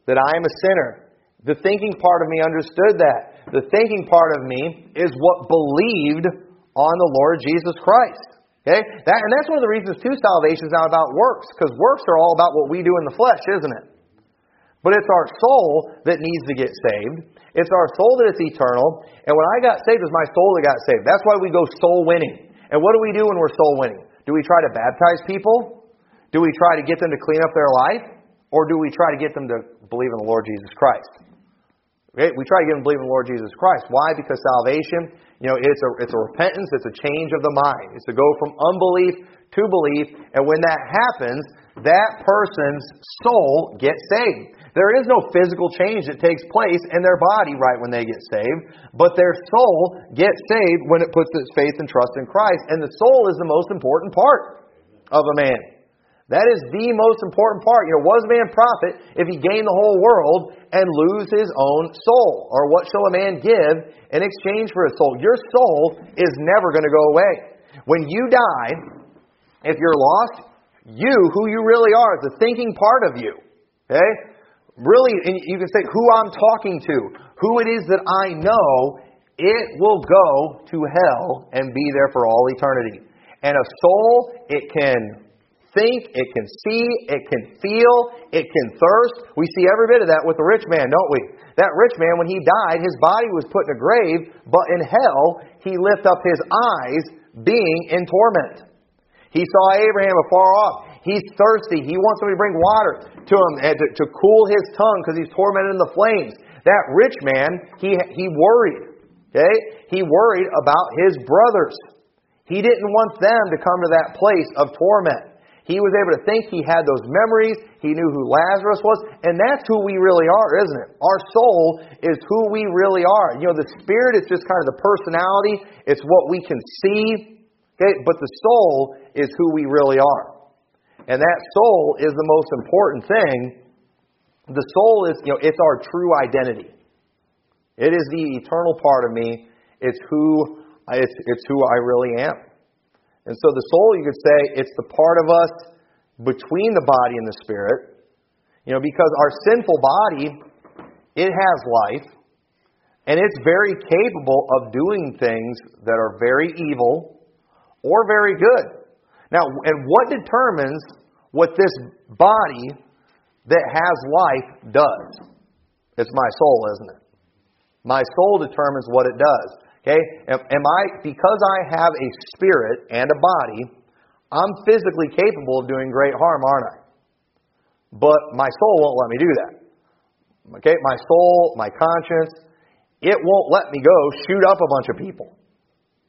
that I am a sinner. The thinking part of me understood that. The thinking part of me is what believed on the Lord Jesus Christ. Okay? That, and that's one of the reasons, too, salvation is not about works, because works are all about what we do in the flesh, isn't it? But it's our soul that needs to get saved. It's our soul that is eternal. And when I got saved, it was my soul that got saved. That's why we go soul winning. And what do we do when we're soul winning? Do we try to baptize people? Do we try to get them to clean up their life? Or do we try to get them to believe in the Lord Jesus Christ? Okay? We try to get them to believe in the Lord Jesus Christ. Why? Because salvation, you know, it's a, it's a repentance, it's a change of the mind. It's to go from unbelief to belief. And when that happens, that person's soul gets saved. There is no physical change that takes place in their body right when they get saved, but their soul gets saved when it puts its faith and trust in Christ. And the soul is the most important part of a man. That is the most important part. You know, a man profit if he gain the whole world and lose his own soul? Or what shall a man give in exchange for his soul? Your soul is never going to go away. When you die, if you're lost, you, who you really are, the thinking part of you, okay? really, you can say who I'm talking to, who it is that I know, it will go to hell and be there for all eternity. And a soul, it can think, it can see, it can feel, it can thirst. We see every bit of that with the rich man, don't we? That rich man, when he died, his body was put in a grave, but in hell, he lifted up his eyes, being in torment. He saw Abraham afar off. He's thirsty. He wants somebody to bring water to him to, to cool his tongue because he's tormented in the flames. That rich man, he, he worried. Okay? He worried about his brothers. He didn't want them to come to that place of torment. He was able to think he had those memories. He knew who Lazarus was. And that's who we really are, isn't it? Our soul is who we really are. You know, the spirit is just kind of the personality, it's what we can see. Okay? But the soul is who we really are. And that soul is the most important thing. The soul is, you know, it's our true identity. It is the eternal part of me. It's who it's, it's who I really am. And so the soul, you could say, it's the part of us between the body and the spirit. You know, because our sinful body, it has life, and it's very capable of doing things that are very evil or very good. Now, and what determines what this body that has life does? It's my soul, isn't it? My soul determines what it does. Okay? Am I because I have a spirit and a body, I'm physically capable of doing great harm, aren't I? But my soul won't let me do that. Okay? My soul, my conscience, it won't let me go shoot up a bunch of people.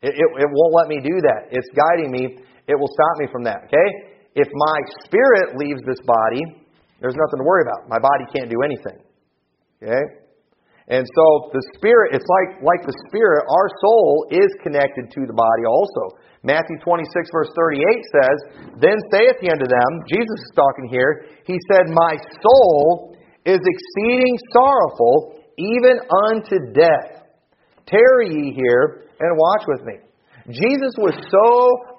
It, it, it won't let me do that. It's guiding me it will stop me from that. Okay? If my spirit leaves this body, there's nothing to worry about. My body can't do anything. Okay? And so the spirit, it's like, like the spirit, our soul is connected to the body also. Matthew 26, verse 38 says, Then saith he unto them, Jesus is talking here, he said, My soul is exceeding sorrowful, even unto death. Tarry ye here and watch with me. Jesus was so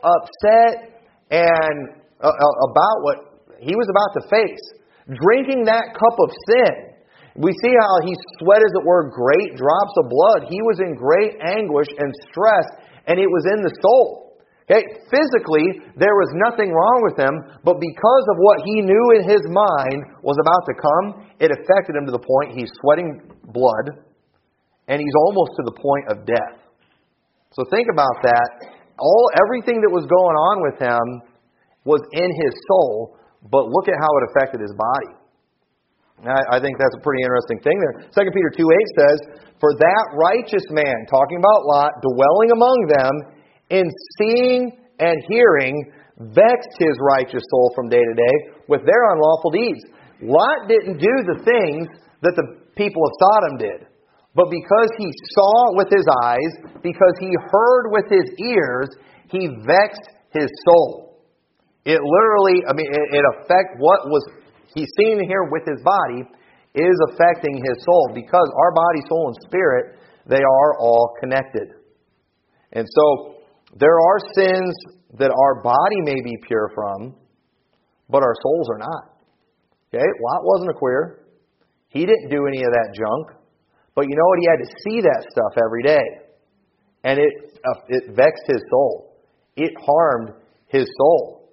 upset and uh, uh, about what he was about to face. Drinking that cup of sin. We see how he sweat, as it were, great drops of blood. He was in great anguish and stress, and it was in the soul. Okay? Physically, there was nothing wrong with him, but because of what he knew in his mind was about to come, it affected him to the point he's sweating blood, and he's almost to the point of death. So think about that. All everything that was going on with him was in his soul, but look at how it affected his body. I, I think that's a pretty interesting thing there. 2 Peter 2 8 says, For that righteous man, talking about Lot, dwelling among them, in seeing and hearing, vexed his righteous soul from day to day with their unlawful deeds. Lot didn't do the things that the people of Sodom did. But because he saw with his eyes, because he heard with his ears, he vexed his soul. It literally, I mean, it, it affect what was he's seeing here with his body is affecting his soul because our body, soul, and spirit they are all connected. And so there are sins that our body may be pure from, but our souls are not. Okay, Lot wasn't a queer. He didn't do any of that junk. But you know what? He had to see that stuff every day. And it, uh, it vexed his soul. It harmed his soul.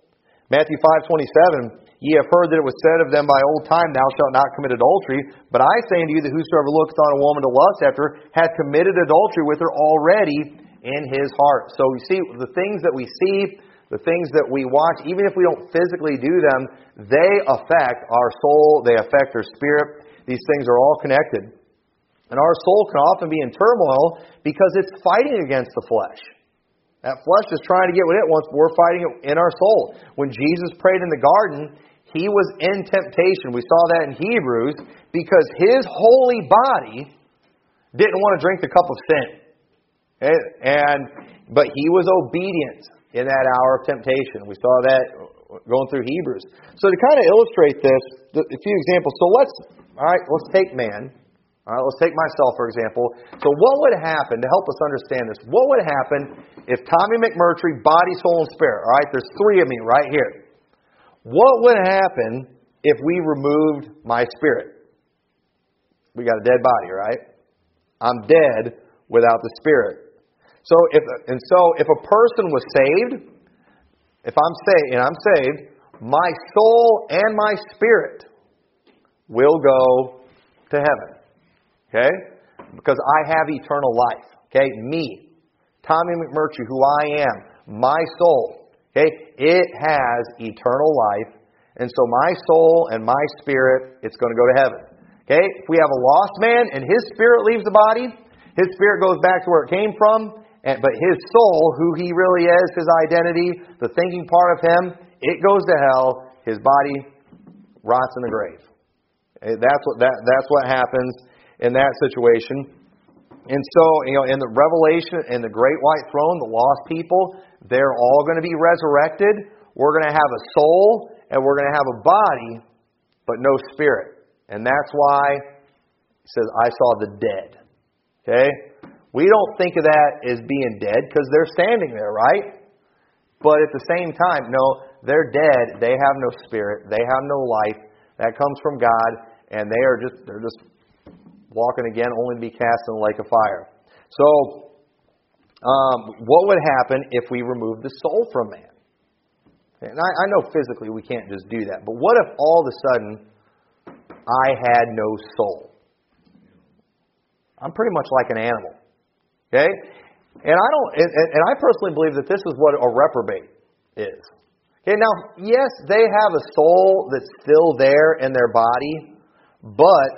Matthew 5.27, Ye have heard that it was said of them by old time, Thou shalt not commit adultery. But I say unto you that whosoever looketh on a woman to lust after hath committed adultery with her already in his heart. So you see, the things that we see, the things that we watch, even if we don't physically do them, they affect our soul, they affect our spirit. These things are all connected. And our soul can often be in turmoil because it's fighting against the flesh. That flesh is trying to get what it wants, we're fighting it in our soul. When Jesus prayed in the garden, he was in temptation. We saw that in Hebrews because his holy body didn't want to drink the cup of sin. And but he was obedient in that hour of temptation. We saw that going through Hebrews. So to kind of illustrate this, a few examples. So let's all right, let's take man. All right, let's take myself, for example. So, what would happen, to help us understand this, what would happen if Tommy McMurtry, body, soul, and spirit, all right, there's three of me right here. What would happen if we removed my spirit? We got a dead body, right? I'm dead without the spirit. So, if, and so if a person was saved, if I'm saved, and I'm saved, my soul and my spirit will go to heaven. Okay? Because I have eternal life. Okay? Me, Tommy McMurtry, who I am, my soul, okay? It has eternal life. And so my soul and my spirit, it's going to go to heaven. Okay? If we have a lost man and his spirit leaves the body, his spirit goes back to where it came from, and, but his soul, who he really is, his identity, the thinking part of him, it goes to hell. His body rots in the grave. Eh, that's what that, that's what happens in that situation. And so, you know, in the Revelation, in the great white throne, the lost people, they're all going to be resurrected. We're going to have a soul and we're going to have a body, but no spirit. And that's why he says, I saw the dead. Okay? We don't think of that as being dead because they're standing there, right? But at the same time, no, they're dead. They have no spirit. They have no life. That comes from God, and they are just they're just walking again, only to be cast in the lake of fire. So, um, what would happen if we removed the soul from man? And I, I know physically we can't just do that, but what if all of a sudden I had no soul? I'm pretty much like an animal. Okay? And I don't and, and I personally believe that this is what a reprobate is. Okay, now yes, they have a soul that's still there in their body, but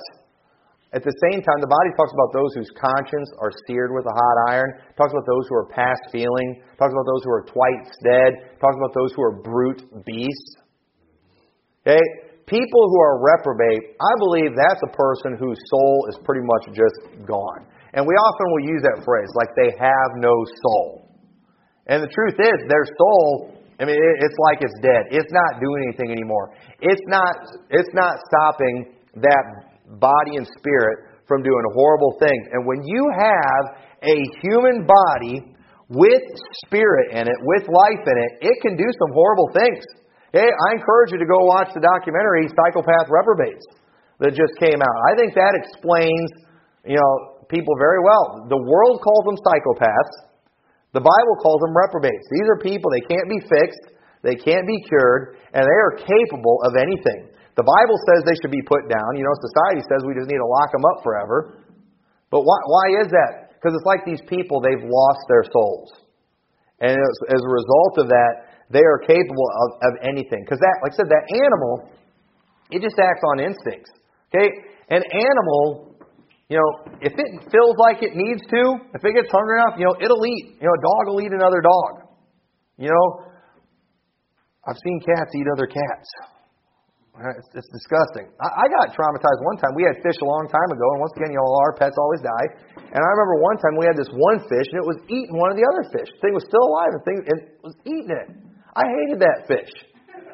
at the same time, the body talks about those whose conscience are seared with a hot iron, talks about those who are past feeling, talks about those who are twice dead, talks about those who are brute beasts. Okay? People who are reprobate, I believe that's a person whose soul is pretty much just gone. And we often will use that phrase, like they have no soul. And the truth is, their soul, I mean, it's like it's dead. It's not doing anything anymore. It's not, it's not stopping that body and spirit from doing horrible things. And when you have a human body with spirit in it, with life in it, it can do some horrible things. Hey, I encourage you to go watch the documentary Psychopath Reprobates that just came out. I think that explains, you know, people very well. The world calls them psychopaths. The Bible calls them reprobates. These are people, they can't be fixed, they can't be cured, and they are capable of anything. The Bible says they should be put down. You know, society says we just need to lock them up forever. But why, why is that? Because it's like these people, they've lost their souls. And as, as a result of that, they are capable of, of anything. Because that, like I said, that animal, it just acts on instincts. Okay? An animal, you know, if it feels like it needs to, if it gets hungry enough, you know, it'll eat. You know, a dog will eat another dog. You know, I've seen cats eat other cats. It's, it's disgusting. I, I got traumatized one time. We had fish a long time ago, and once again, you know, our pets always die. And I remember one time we had this one fish, and it was eating one of the other fish. The thing was still alive, and the thing and was eating it. I hated that fish.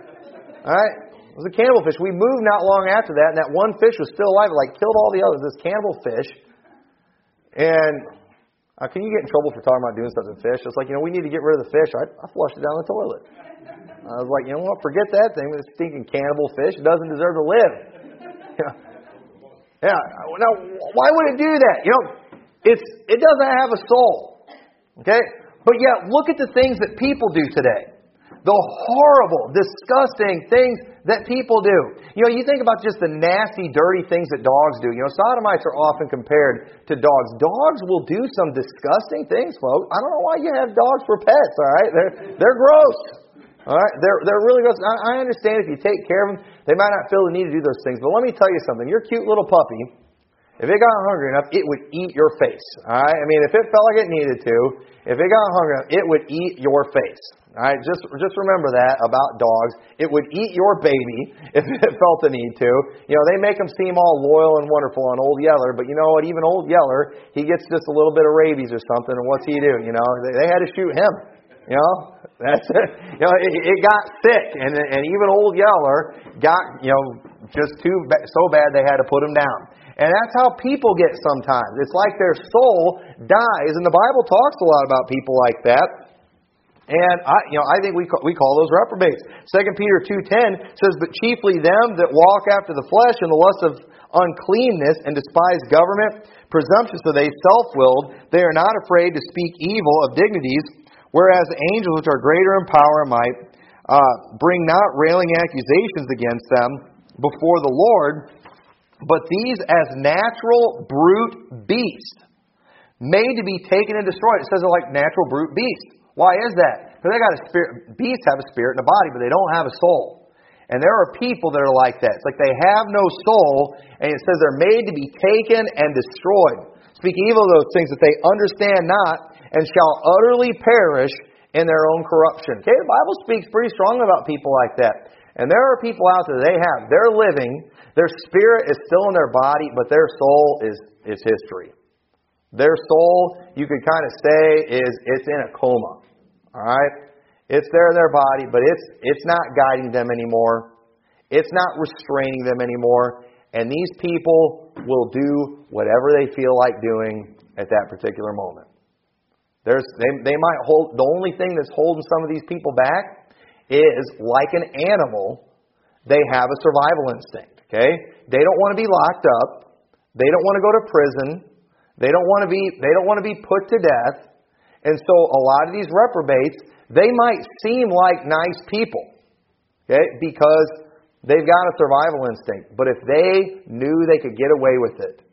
All right, it was a cannibal fish. We moved not long after that, and that one fish was still alive. It like killed all the others. This cannibal fish, and uh, can you get in trouble for talking about doing stuff to fish? It's like you know we need to get rid of the fish. I, I flushed it down the toilet. I was like, you know what? Forget that thing. This stinking cannibal fish. It doesn't deserve to live. Yeah. Now, why would it do that? You know, it's it doesn't have a soul. Okay? But yet, look at the things that people do today. The horrible, disgusting things that people do. You know, you think about just the nasty, dirty things that dogs do. You know, sodomites are often compared to dogs. Dogs will do some disgusting things, folks. I don't know why you have dogs for pets, all right? They're, they're gross. All right, they're they're really gross. I, I understand if you take care of them, they might not feel the need to do those things. But let me tell you something: your cute little puppy, if it got hungry enough, it would eat your face. All right, I mean, if it felt like it needed to, if it got hungry enough, it would eat your face. All right, just just remember that about dogs. It would eat your baby if it felt the need to. You know, they make them seem all loyal and wonderful on Old Yeller, but you know what? Even Old Yeller, he gets just a little bit of rabies or something, and what's he do? You know, they, they had to shoot him. You know, that's it. You know, it, it got sick, and and even Old Yeller got you know just too so bad they had to put him down. And that's how people get sometimes. It's like their soul dies, and the Bible talks a lot about people like that. And I, you know, I think we call, we call those reprobates. Second Peter two ten says, "But chiefly them that walk after the flesh and the lust of uncleanness and despise government, presumptuous are they, self-willed. They are not afraid to speak evil of dignities, whereas the angels, which are greater in power and might, uh, bring not railing accusations against them before the Lord, but these as natural brute beasts, made to be taken and destroyed." It says like natural brute beasts. Why is that? Because they got a spirit. Beasts have a spirit and a body, but they don't have a soul. And there are people that are like that. It's like they have no soul, and it says they're made to be taken and destroyed. Speak evil of those things that they understand not, and shall utterly perish in their own corruption. Okay, the Bible speaks pretty strong about people like that. And there are people out there, they have, they're living, their spirit is still in their body, but their soul is, is history. Their soul, you could kind of say, is it's in a coma. All right? It's there in their body, but it's it's not guiding them anymore. It's not restraining them anymore. And these people will do whatever they feel like doing at that particular moment. There's, they, they might hold, the only thing that's holding some of these people back is like an animal, they have a survival instinct. Okay? They don't want to be locked up. They don't want to go to prison. They don't want to be, they don't want to be put to death. And so a lot of these reprobates, they might seem like nice people, okay, because they've got a survival instinct. But if they knew they could get away with it,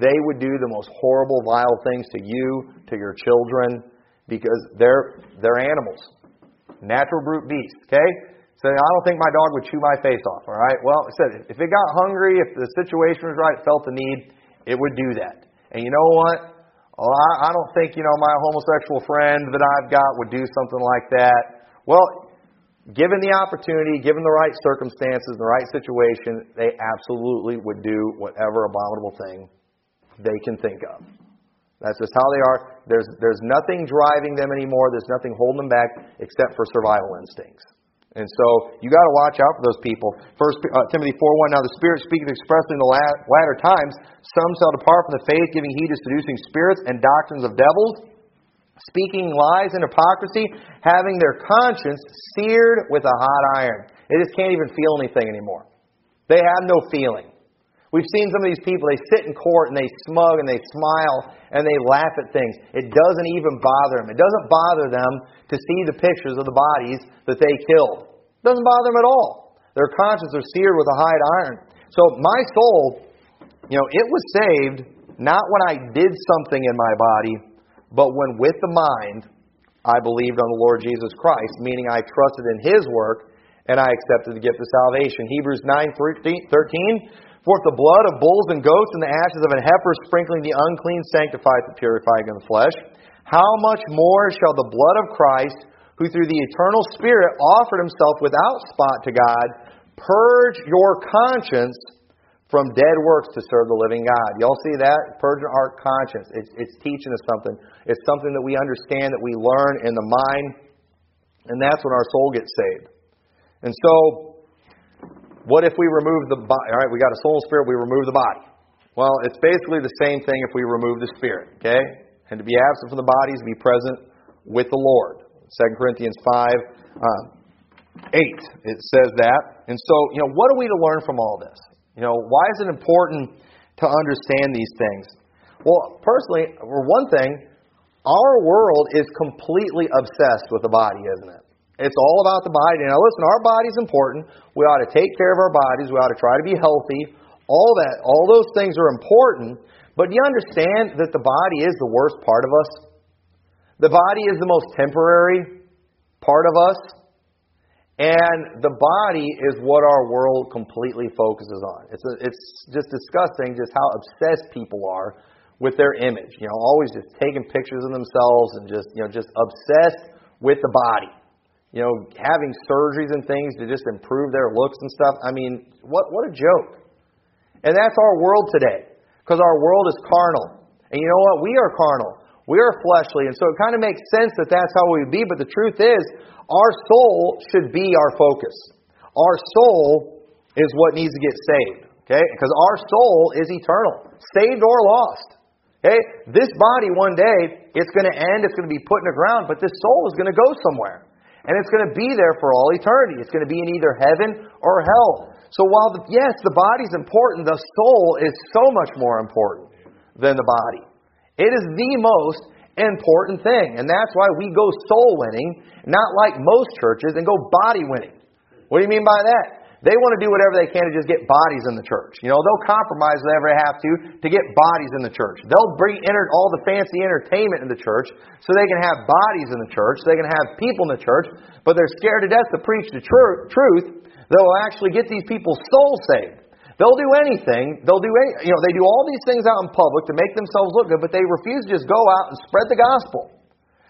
they would do the most horrible, vile things to you, to your children, because they're they're animals, natural brute beasts. Okay, so I don't think my dog would chew my face off. All right. Well, I said if it got hungry, if the situation was right, felt the need, it would do that. And you know what? Oh, I, I don't think, you know, my homosexual friend that I've got would do something like that. Well, given the opportunity, given the right circumstances, the right situation, they absolutely would do whatever abominable thing they can think of. That's just how they are. There's, there's nothing driving them anymore. There's nothing holding them back except for survival instincts. And so you got to watch out for those people. First uh, Timothy 4:1. Now the Spirit speaketh expressly in the latter times. Some shall depart from the faith, giving heed to seducing spirits and doctrines of devils, speaking lies and hypocrisy, having their conscience seared with a hot iron. They just can't even feel anything anymore. They have no feeling. We've seen some of these people, they sit in court and they smug and they smile and they laugh at things. It doesn't even bother them. It doesn't bother them to see the pictures of the bodies that they killed. It doesn't bother them at all. Their conscience are seared with a hot iron. So my soul, you know, it was saved not when I did something in my body, but when with the mind I believed on the Lord Jesus Christ, meaning I trusted in His work and I accepted the gift of salvation. Hebrews 9 13 for if the blood of bulls and goats and the ashes of an heifer sprinkling the unclean sanctifies the purifying of the flesh, how much more shall the blood of Christ, who through the eternal Spirit offered himself without spot to God, purge your conscience from dead works to serve the living God. Y'all see that? Purging our conscience. It's, it's teaching us something. It's something that we understand, that we learn in the mind, and that's when our soul gets saved. And so, what if we remove the body? All right, we got a soul and spirit, we remove the body. Well, it's basically the same thing if we remove the spirit, okay? And to be absent from the body is to be present with the Lord. 2 Corinthians 5, uh, 8, it says that. And so, you know, what are we to learn from all this? You know, why is it important to understand these things? Well, personally, for one thing, our world is completely obsessed with the body, isn't it? It's all about the body. Now, listen, our body's important. We ought to take care of our bodies. We ought to try to be healthy. All that, all those things are important. But do you understand that the body is the worst part of us? The body is the most temporary part of us. And the body is what our world completely focuses on. It's, a, it's just disgusting just how obsessed people are with their image. You know, always just taking pictures of themselves and just, you know, just obsessed with the body you know, having surgeries and things to just improve their looks and stuff. I mean, what, what a joke. And that's our world today, because our world is carnal. And you know what? We are carnal. We are fleshly. And so it kind of makes sense that that's how we would be, but the truth is, our soul should be our focus. Our soul is what needs to get saved. Okay? Because our soul is eternal, saved or lost. Okay? This body one day, it's going to end, it's going to be put in the ground, but this soul is going to go somewhere. And it's going to be there for all eternity. It's going to be in either heaven or hell. So while, the, yes, the body's important, the soul is so much more important than the body. It is the most important thing. And that's why we go soul winning, not like most churches, and go body winning. What do you mean by that? They want to do whatever they can to just get bodies in the church. You know, they'll compromise whatever they have to to get bodies in the church. They'll bring enter, all the fancy entertainment in the church so they can have bodies in the church, so they can have people in the church, but they're scared to death to preach the tr- truth that will actually get these people's souls saved. They'll do anything. They'll do any, you know, they do all these things out in public to make themselves look good, but they refuse to just go out and spread the gospel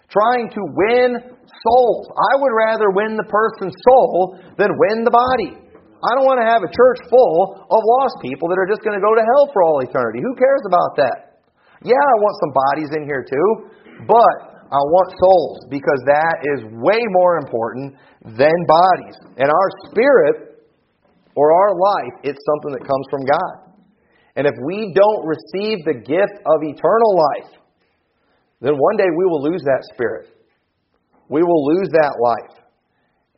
trying to win souls. I would rather win the person's soul than win the body. I don't want to have a church full of lost people that are just going to go to hell for all eternity. Who cares about that? Yeah, I want some bodies in here too, but I want souls because that is way more important than bodies. And our spirit or our life, it's something that comes from God. And if we don't receive the gift of eternal life, then one day we will lose that spirit. We will lose that life.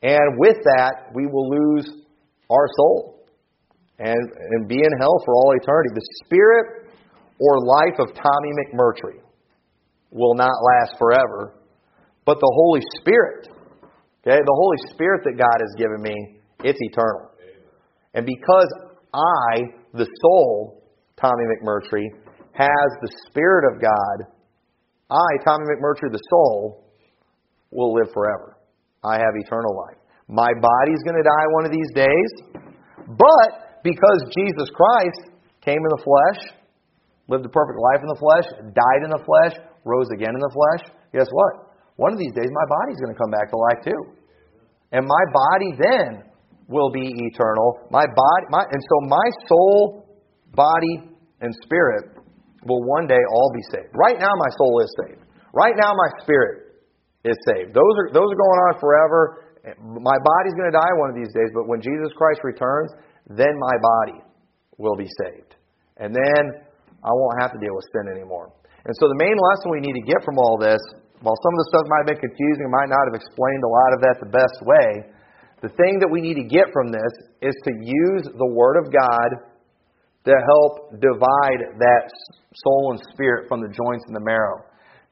And with that, we will lose our soul and, and be in hell for all eternity. The spirit or life of Tommy McMurtry will not last forever, but the Holy Spirit, okay, the Holy Spirit that God has given me, it's eternal. And because I, the soul, Tommy McMurtry, has the Spirit of God, I, Tommy McMurtry, the soul, will live forever. I have eternal life. My body's going to die one of these days, but because Jesus Christ came in the flesh, lived a perfect life in the flesh, died in the flesh, rose again in the flesh, guess what? One of these days my body's going to come back to life too. And my body then will be eternal. My body my and so my soul, body, and spirit will one day all be saved. Right now my soul is saved. Right now my spirit is saved. Those are those are going on forever my body's going to die one of these days, but when Jesus Christ returns, then my body will be saved. And then I won't have to deal with sin anymore. And so the main lesson we need to get from all this, while some of the stuff might have been confusing, might not have explained a lot of that the best way, the thing that we need to get from this is to use the Word of God to help divide that soul and spirit from the joints and the marrow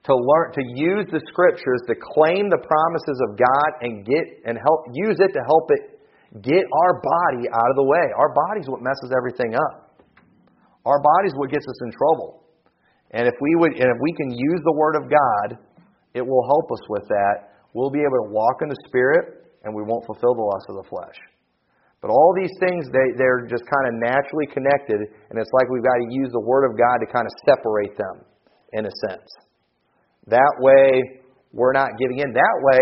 to learn to use the scriptures to claim the promises of God and get and help use it to help it get our body out of the way. Our body's what messes everything up. Our body's what gets us in trouble. And if we would and if we can use the word of God, it will help us with that. We'll be able to walk in the spirit and we won't fulfill the lust of the flesh. But all these things, they, they're just kind of naturally connected, and it's like we've got to use the Word of God to kind of separate them, in a sense. That way, we're not giving in. That way,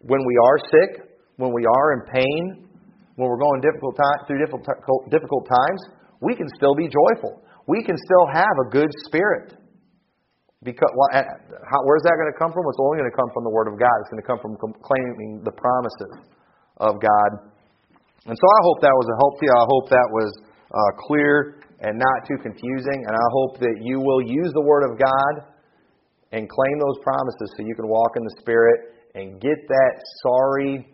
when we are sick, when we are in pain, when we're going difficult time, through difficult, difficult times, we can still be joyful. We can still have a good spirit. Because well, how, where's that going to come from? It's only going to come from the Word of God. It's going to come from claiming the promises of God. And so I hope that was a help to you. I hope that was uh, clear and not too confusing. And I hope that you will use the Word of God and claim those promises so you can walk in the Spirit and get that sorry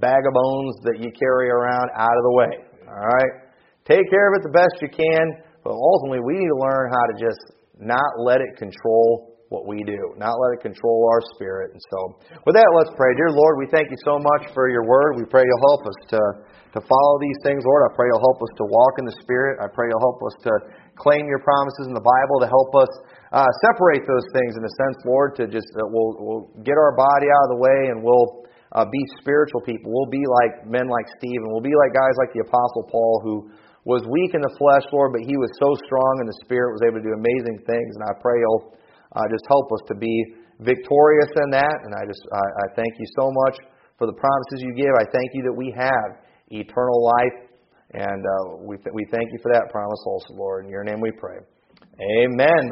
bag of bones that you carry around out of the way. All right? Take care of it the best you can, But ultimately, we need to learn how to just not let it control what we do, not let it control our spirit. And so, with that, let's pray. Dear Lord, we thank you so much for your word. We pray you'll help us to, to follow these things, Lord. I pray you'll help us to walk in the Spirit. I pray you'll help us to claim your promises in the Bible, to help us uh, separate those things in a sense, Lord, to just, uh, we'll, we'll get our body out of the way and we'll uh, be spiritual people. We'll be like men like Stephen. We'll be like guys like the Apostle Paul who was weak in the flesh, Lord, but he was so strong in the Spirit, was able to do amazing things. And I pray you'll uh, just help us to be victorious in that. And I just I, I thank you so much for the promises you give. I thank you that we have eternal life. And uh, we, th- we thank you for that promise also, Lord. In your name we pray. Amen.